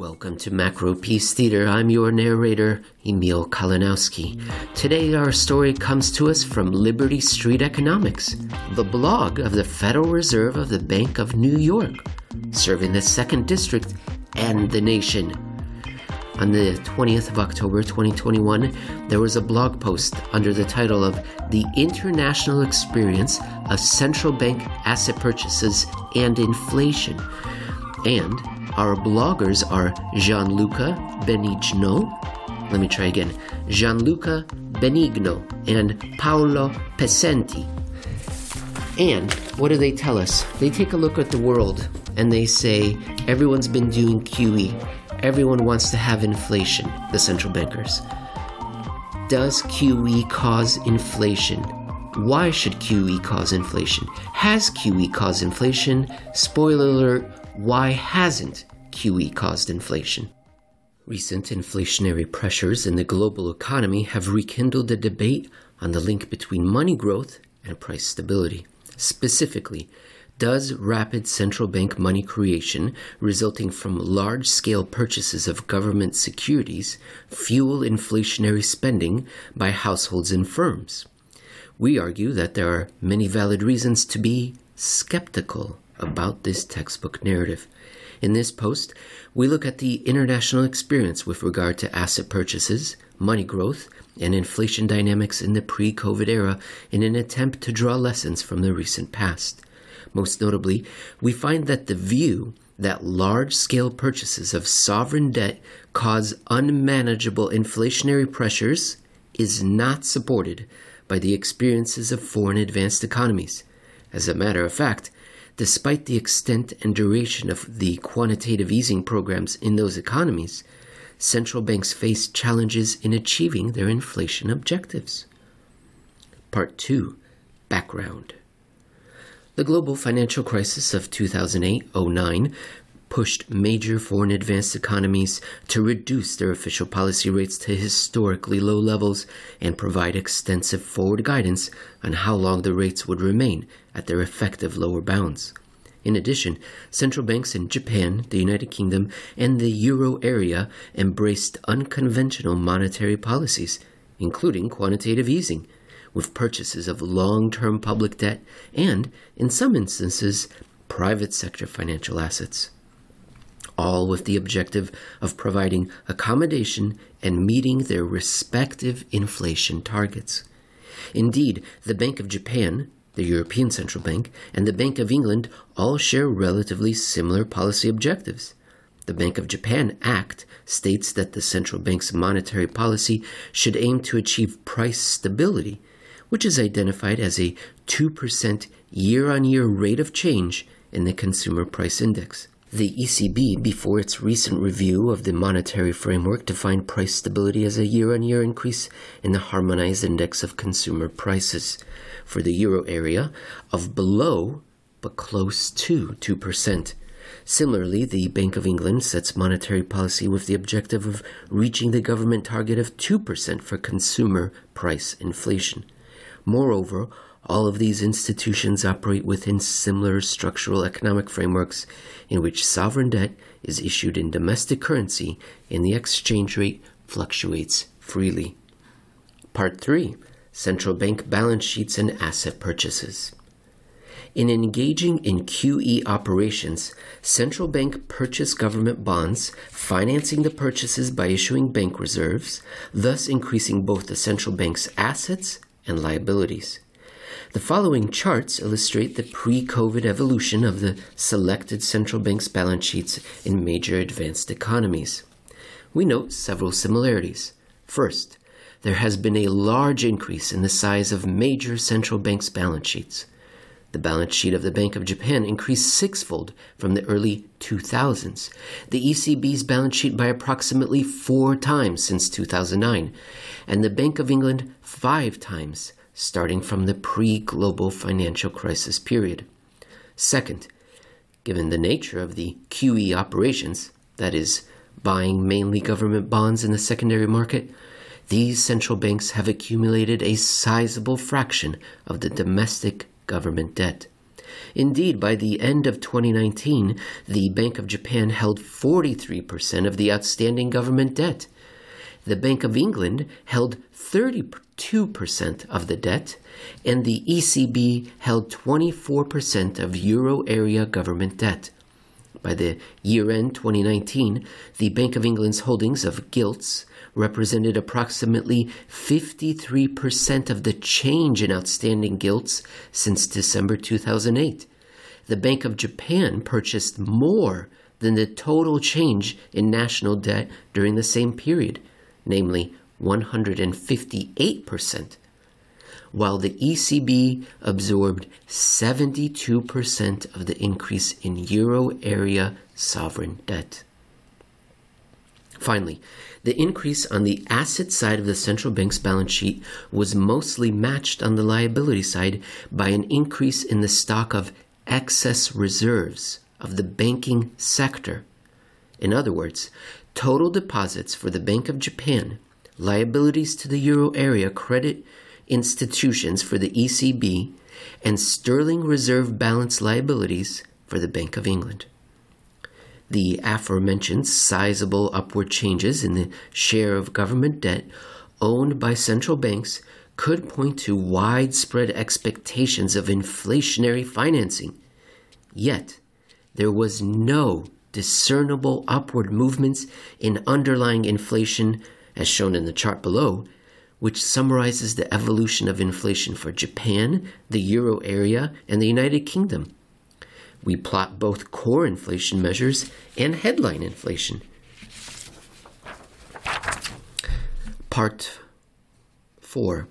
Welcome to Macropiece Theater. I'm your narrator, Emil Kalinowski. Today, our story comes to us from Liberty Street Economics, the blog of the Federal Reserve of the Bank of New York, serving the 2nd District and the nation. On the 20th of October 2021, there was a blog post under the title of The International Experience of Central Bank Asset Purchases and Inflation. And our bloggers are Gianluca Benigno. Let me try again. Gianluca Benigno and Paolo Pesenti. And what do they tell us? They take a look at the world and they say everyone's been doing QE. Everyone wants to have inflation, the central bankers. Does QE cause inflation? Why should QE cause inflation? Has QE caused inflation? Spoiler alert, why hasn't QE caused inflation? Recent inflationary pressures in the global economy have rekindled a debate on the link between money growth and price stability. Specifically, does rapid central bank money creation resulting from large scale purchases of government securities fuel inflationary spending by households and firms? We argue that there are many valid reasons to be skeptical about this textbook narrative. In this post, we look at the international experience with regard to asset purchases, money growth, and inflation dynamics in the pre COVID era in an attempt to draw lessons from the recent past. Most notably, we find that the view that large scale purchases of sovereign debt cause unmanageable inflationary pressures is not supported by the experiences of foreign advanced economies. As a matter of fact, despite the extent and duration of the quantitative easing programs in those economies, central banks face challenges in achieving their inflation objectives. Part 2 Background The global financial crisis of 2008 09 pushed major foreign advanced economies to reduce their official policy rates to historically low levels and provide extensive forward guidance on how long the rates would remain at their effective lower bounds. In addition, central banks in Japan, the United Kingdom, and the euro area embraced unconventional monetary policies, including quantitative easing, with purchases of long term public debt and, in some instances, private sector financial assets all with the objective of providing accommodation and meeting their respective inflation targets. Indeed, the Bank of Japan, the European Central Bank, and the Bank of England all share relatively similar policy objectives. The Bank of Japan Act states that the central bank's monetary policy should aim to achieve price stability, which is identified as a 2% year on year rate of change in the Consumer Price Index. The ECB, before its recent review of the monetary framework, defined price stability as a year on year increase in the harmonized index of consumer prices for the euro area of below but close to 2%. Similarly, the Bank of England sets monetary policy with the objective of reaching the government target of 2% for consumer price inflation. Moreover, all of these institutions operate within similar structural economic frameworks in which sovereign debt is issued in domestic currency and the exchange rate fluctuates freely. Part 3 Central Bank Balance Sheets and Asset Purchases. In engaging in QE operations, central bank purchase government bonds, financing the purchases by issuing bank reserves, thus increasing both the central bank's assets and liabilities. The following charts illustrate the pre COVID evolution of the selected central bank's balance sheets in major advanced economies. We note several similarities. First, there has been a large increase in the size of major central banks' balance sheets. The balance sheet of the Bank of Japan increased sixfold from the early 2000s, the ECB's balance sheet by approximately four times since 2009, and the Bank of England five times starting from the pre global financial crisis period. Second, given the nature of the QE operations, that is, buying mainly government bonds in the secondary market, these central banks have accumulated a sizable fraction of the domestic government debt. Indeed, by the end of 2019, the Bank of Japan held 43% of the outstanding government debt. The Bank of England held 32% of the debt, and the ECB held 24% of euro area government debt. By the year end 2019, the Bank of England's holdings of gilts represented approximately 53% of the change in outstanding gilts since December 2008. The Bank of Japan purchased more than the total change in national debt during the same period, namely 158%, while the ECB absorbed 72% of the increase in euro area sovereign debt. Finally, the increase on the asset side of the central bank's balance sheet was mostly matched on the liability side by an increase in the stock of excess reserves of the banking sector. In other words, total deposits for the Bank of Japan, liabilities to the euro area credit institutions for the ECB, and sterling reserve balance liabilities for the Bank of England. The aforementioned sizable upward changes in the share of government debt owned by central banks could point to widespread expectations of inflationary financing. Yet, there was no discernible upward movements in underlying inflation, as shown in the chart below, which summarizes the evolution of inflation for Japan, the euro area, and the United Kingdom. We plot both core inflation measures and headline inflation. Part 4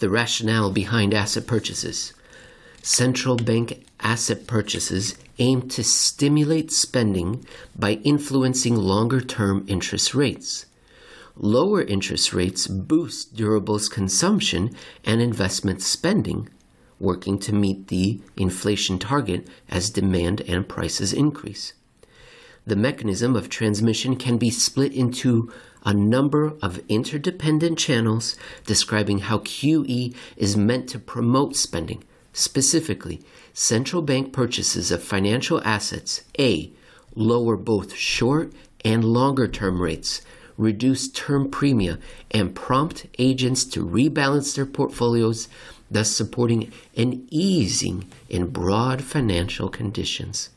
The rationale behind asset purchases. Central bank asset purchases aim to stimulate spending by influencing longer term interest rates. Lower interest rates boost durables consumption and investment spending, working to meet the inflation target as demand and prices increase. The mechanism of transmission can be split into a number of interdependent channels describing how QE is meant to promote spending. Specifically, central bank purchases of financial assets A lower both short and longer term rates, reduce term premia, and prompt agents to rebalance their portfolios thus supporting an easing in broad financial conditions.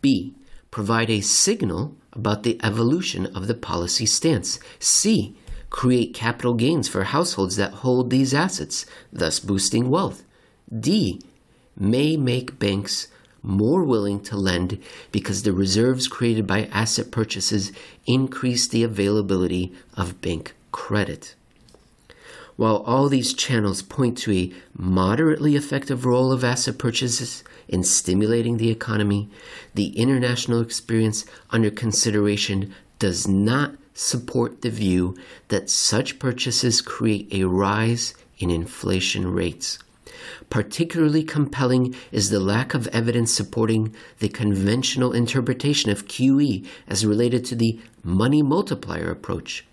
B. Provide a signal about the evolution of the policy stance. C. Create capital gains for households that hold these assets, thus boosting wealth. D. May make banks more willing to lend because the reserves created by asset purchases increase the availability of bank credit. While all these channels point to a moderately effective role of asset purchases in stimulating the economy, the international experience under consideration does not support the view that such purchases create a rise in inflation rates. Particularly compelling is the lack of evidence supporting the conventional interpretation of QE as related to the money multiplier approach.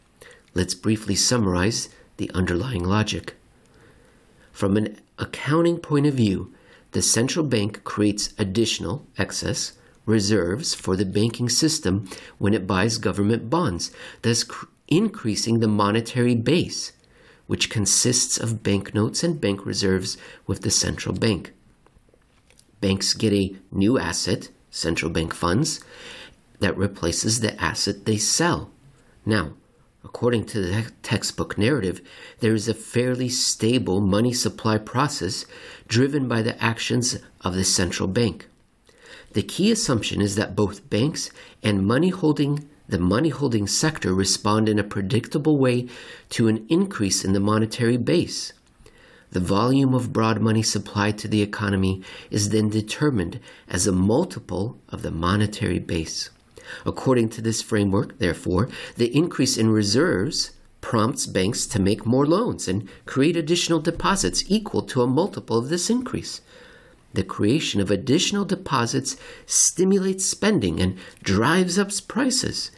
Let's briefly summarize the underlying logic. From an accounting point of view, the central bank creates additional excess reserves for the banking system when it buys government bonds, thus cr- increasing the monetary base, which consists of banknotes and bank reserves with the central bank. Banks get a new asset, central bank funds, that replaces the asset they sell. Now, According to the textbook narrative, there is a fairly stable money supply process driven by the actions of the central bank. The key assumption is that both banks and money holding the money holding sector respond in a predictable way to an increase in the monetary base. The volume of broad money supplied to the economy is then determined as a multiple of the monetary base. According to this framework, therefore, the increase in reserves prompts banks to make more loans and create additional deposits equal to a multiple of this increase. The creation of additional deposits stimulates spending and drives up prices.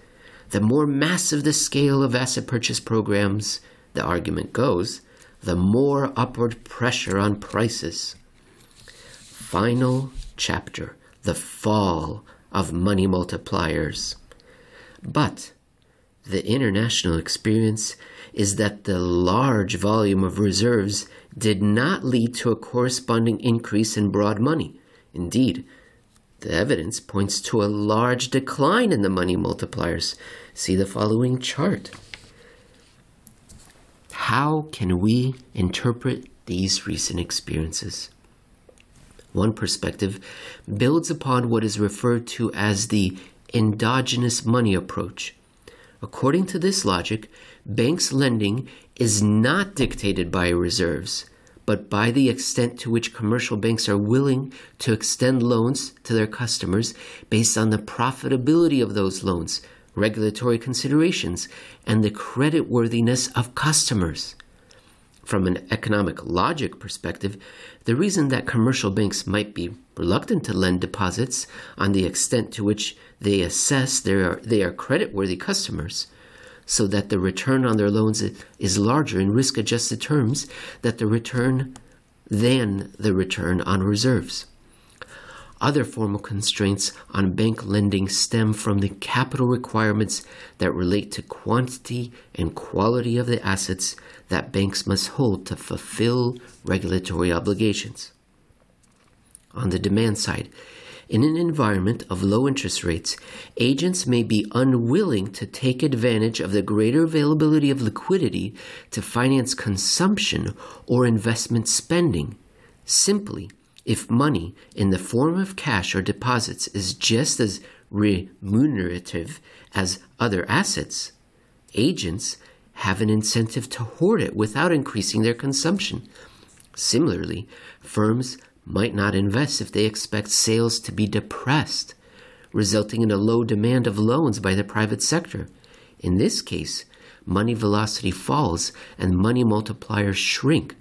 The more massive the scale of asset purchase programs, the argument goes, the more upward pressure on prices. final chapter, the fall of money multipliers. But the international experience is that the large volume of reserves did not lead to a corresponding increase in broad money. Indeed, the evidence points to a large decline in the money multipliers. See the following chart. How can we interpret these recent experiences? One perspective builds upon what is referred to as the endogenous money approach. According to this logic, banks' lending is not dictated by reserves, but by the extent to which commercial banks are willing to extend loans to their customers based on the profitability of those loans, regulatory considerations, and the creditworthiness of customers. From an economic logic perspective, the reason that commercial banks might be reluctant to lend deposits on the extent to which they assess they are, they are creditworthy customers, so that the return on their loans is larger in risk adjusted terms that the return than the return on reserves. Other formal constraints on bank lending stem from the capital requirements that relate to quantity and quality of the assets that banks must hold to fulfill regulatory obligations. On the demand side, in an environment of low interest rates, agents may be unwilling to take advantage of the greater availability of liquidity to finance consumption or investment spending simply if money in the form of cash or deposits is just as remunerative as other assets, agents have an incentive to hoard it without increasing their consumption. Similarly, firms might not invest if they expect sales to be depressed, resulting in a low demand of loans by the private sector. In this case, money velocity falls and money multipliers shrink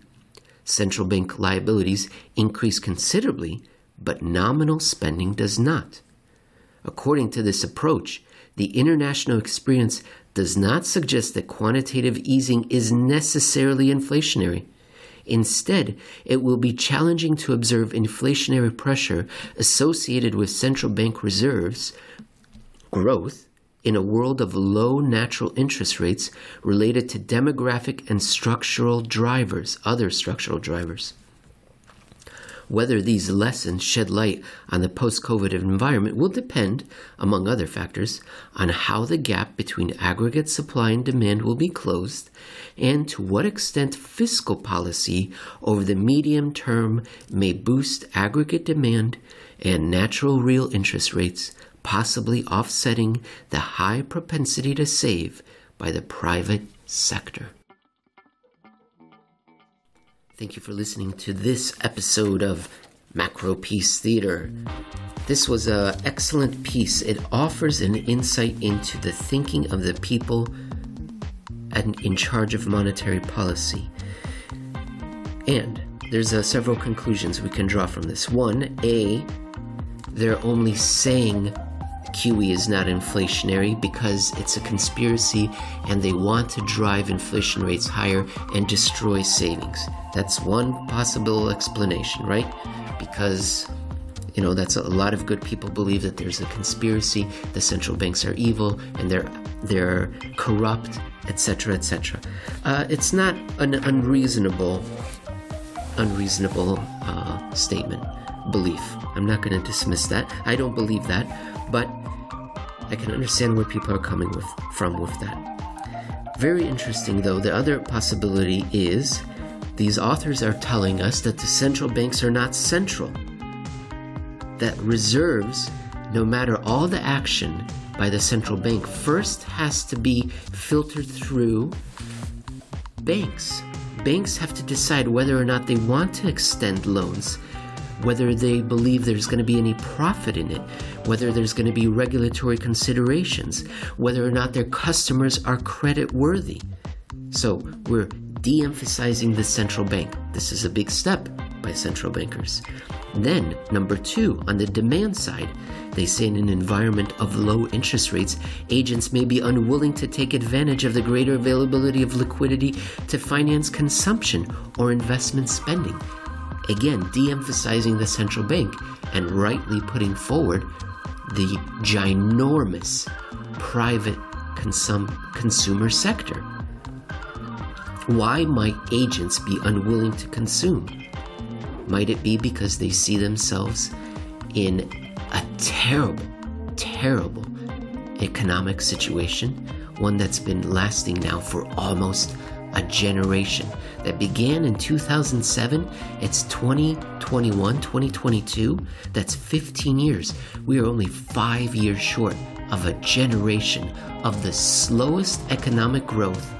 central bank liabilities increase considerably, but nominal spending does not. According to this approach, the international experience does not suggest that quantitative easing is necessarily inflationary. Instead, it will be challenging to observe inflationary pressure associated with central bank reserves growth in a world of low natural interest rates related to demographic and structural drivers, other structural drivers. Whether these lessons shed light on the post COVID environment will depend, among other factors, on how the gap between aggregate supply and demand will be closed and to what extent fiscal policy over the medium term may boost aggregate demand and natural real interest rates possibly offsetting the high propensity to save by the private sector. Thank you for listening to this episode of Macropiece Theater. This was an excellent piece. It offers an insight into the thinking of the people and in charge of monetary policy. And there's uh, several conclusions we can draw from this. One, A, they're only saying QE is not inflationary because it's a conspiracy and they want to drive inflation rates higher and destroy savings. That's one possible explanation, right? Because you know that's a, a lot of good people believe that there's a conspiracy, the central banks are evil and they're they're corrupt, etc., etc. Uh, it's not an unreasonable unreasonable uh, statement belief. I'm not going to dismiss that. I don't believe that, but I can understand where people are coming with, from with that. Very interesting, though, the other possibility is these authors are telling us that the central banks are not central, that reserves, no matter all the action by the central bank, first has to be filtered through banks. Banks have to decide whether or not they want to extend loans whether they believe there's going to be any profit in it, whether there's going to be regulatory considerations, whether or not their customers are credit worthy. So we're de emphasizing the central bank. This is a big step by central bankers. Then, number two, on the demand side, they say in an environment of low interest rates, agents may be unwilling to take advantage of the greater availability of liquidity to finance consumption or investment spending. Again, de emphasizing the central bank and rightly putting forward the ginormous private consum- consumer sector. Why might agents be unwilling to consume? Might it be because they see themselves in a terrible, terrible economic situation, one that's been lasting now for almost a generation that began in 2007. It's 2021, 2022. That's 15 years. We are only five years short of a generation of the slowest economic growth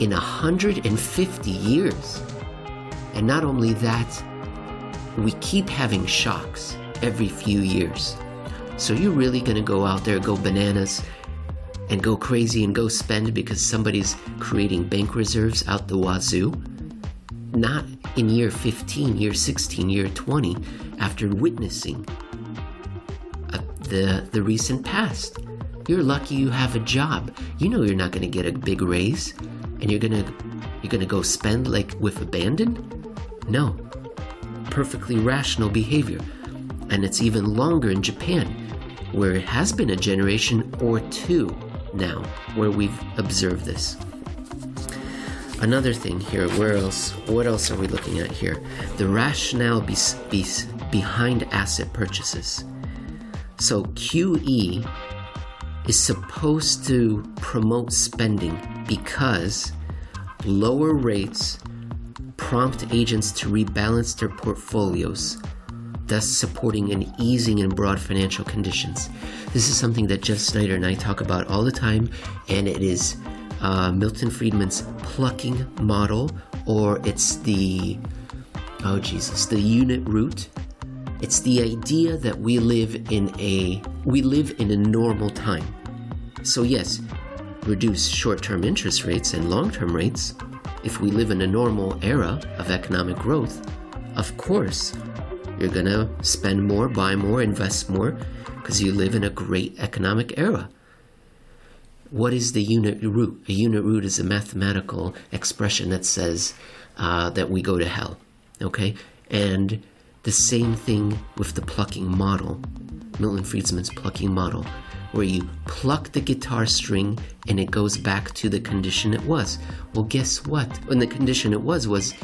in 150 years. And not only that, we keep having shocks every few years. So you're really going to go out there, go bananas, and go crazy and go spend because somebody's creating bank reserves out the wazoo? Not in year 15, year 16, year 20, after witnessing uh, the, the recent past. You're lucky you have a job. You know you're not going to get a big raise, and you're going to you're going to go spend like with abandon? No. Perfectly rational behavior. And it's even longer in Japan, where it has been a generation or two now where we've observed this. Another thing here, where else? What else are we looking at here? The rationale be, be, behind asset purchases. So QE is supposed to promote spending because lower rates prompt agents to rebalance their portfolios thus supporting an easing in broad financial conditions. This is something that Jeff Snider and I talk about all the time, and it is uh, Milton Friedman's plucking model, or it's the, oh Jesus, the unit root. It's the idea that we live in a we live in a normal time. So yes, reduce short-term interest rates and long-term rates. If we live in a normal era of economic growth, of course, you're going to spend more, buy more, invest more because you live in a great economic era. What is the unit root? A unit root is a mathematical expression that says uh, that we go to hell. Okay? And the same thing with the plucking model, Milton Friedman's plucking model, where you pluck the guitar string and it goes back to the condition it was. Well, guess what? When the condition it was was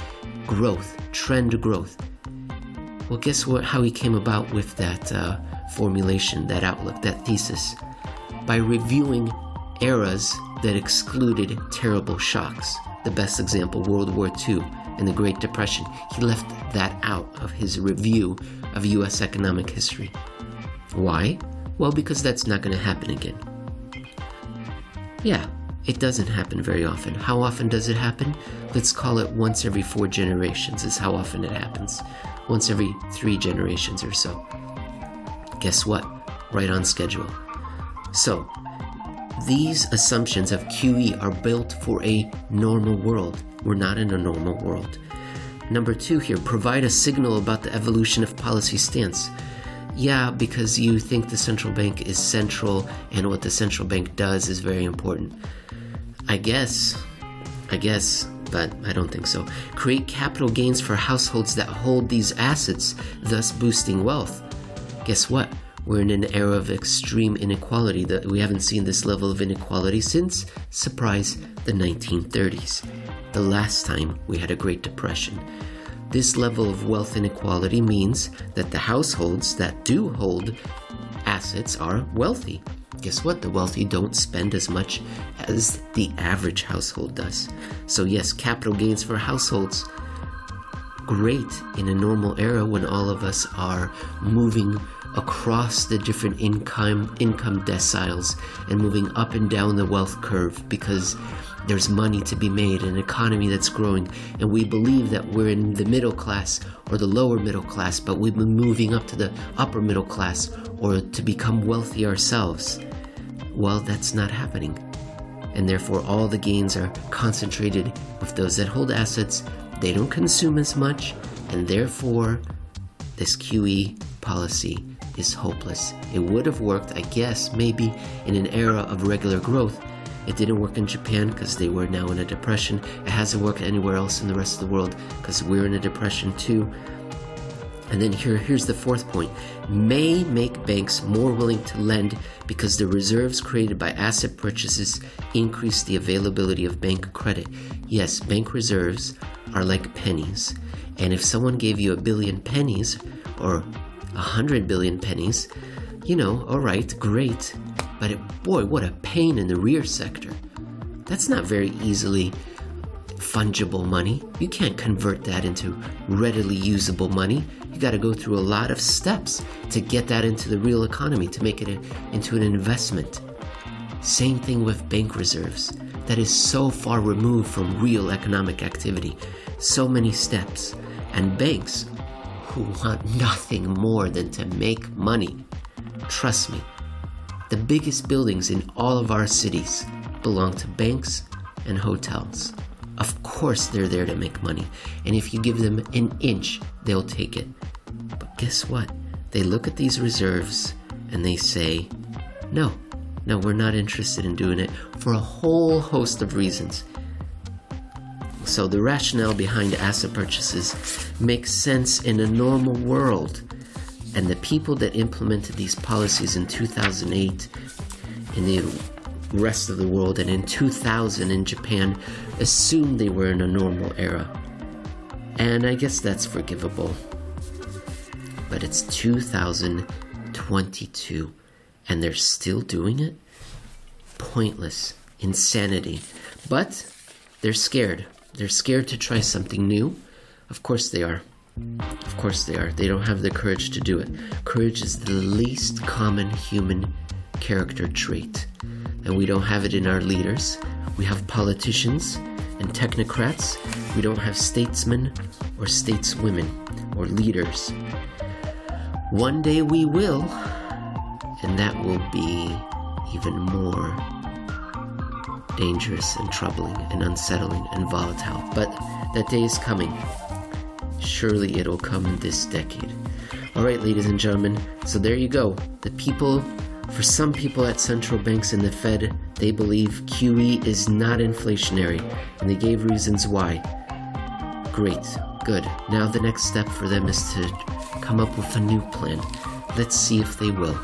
growth, trend growth. Well, guess what? How he came about with that uh, formulation, that outlook, that thesis? By reviewing eras that excluded terrible shocks. The best example, World War II and the Great Depression. He left that out of his review of U.S. economic history. Why? Well, because that's not going to happen again. Yeah, it doesn't happen very often. How often does it happen? Let's call it once every four generations, is how often it happens once every three generations or so. Guess what? Right on schedule. So, these assumptions of QE are built for a normal world. We're not in a normal world. Number two here, provide a signal about the evolution of policy stance. Yeah, because you think the central bank is central and what the central bank does is very important. I guess, I guess but I don't think so. Create capital gains for households that hold these assets, thus boosting wealth. Guess what? We're in an era of extreme inequality that we haven't seen this level of inequality since, surprise, the 1930s, the last time we had a Great Depression. This level of wealth inequality means that the households that do hold assets are wealthy. Guess what? The wealthy don't spend as much as the average household does. So, yes, capital gains for households great in a normal era when all of us are moving across the different income income deciles and moving up and down the wealth curve because there's money to be made an economy that's growing and we believe that we're in the middle class or the lower middle class but we've been moving up to the upper middle class or to become wealthy ourselves well that's not happening and therefore all the gains are concentrated with those that hold assets. They don't consume as much, and therefore this QE policy is hopeless. It would have worked, I guess, maybe in an era of regular growth It didn't work in Japan because they were now in a depression. It hasn't worked anywhere else in the rest of the world because we're in a depression too. And then here, here's the fourth point may make banks more willing to lend because the reserves created by asset purchases increase the availability of bank credit. Yes, bank reserves are like pennies. And if someone gave you a billion pennies or a hundred billion pennies, you know, all right, great. But it, boy, what a pain in the rear sector. That's not very easily fungible money. You can't convert that into readily usable money. You got to go through a lot of steps to get that into the real economy, to make it a, into an investment. Same thing with bank reserves. That is so far removed from real economic activity. So many steps. And banks who want nothing more than to make money. Trust me, the biggest buildings in all of our cities belong to banks and hotels. Of course, they're there to make money, and if you give them an inch, they'll take it. But guess what? They look at these reserves and they say, no, no, we're not interested in doing it for a whole host of reasons. So, the rationale behind asset purchases makes sense in a normal world. And the people that implemented these policies in 2008 in the rest of the world and in 2000 in Japan assumed they were in a normal era. And I guess that's forgivable. But it's 2022 and they're still doing it? Pointless. Insanity. But they're scared. They're scared to try something new. Of course they are. Of course they are. They don't have the courage to do it. Courage is the least common human character trait. And we don't have it in our leaders. We have politicians and technocrats. We don't have statesmen or stateswomen or leaders. One day we will, and that will be even more dangerous and troubling and unsettling and volatile. But that day is coming. Surely it'll come this decade. All right, ladies and gentlemen, so there you go. The people, for some people at central banks and the Fed, they believe QE is not inflationary, and they gave reasons why. Great, good. Now the next step for them is to come up with a new plan. Let's see if they will.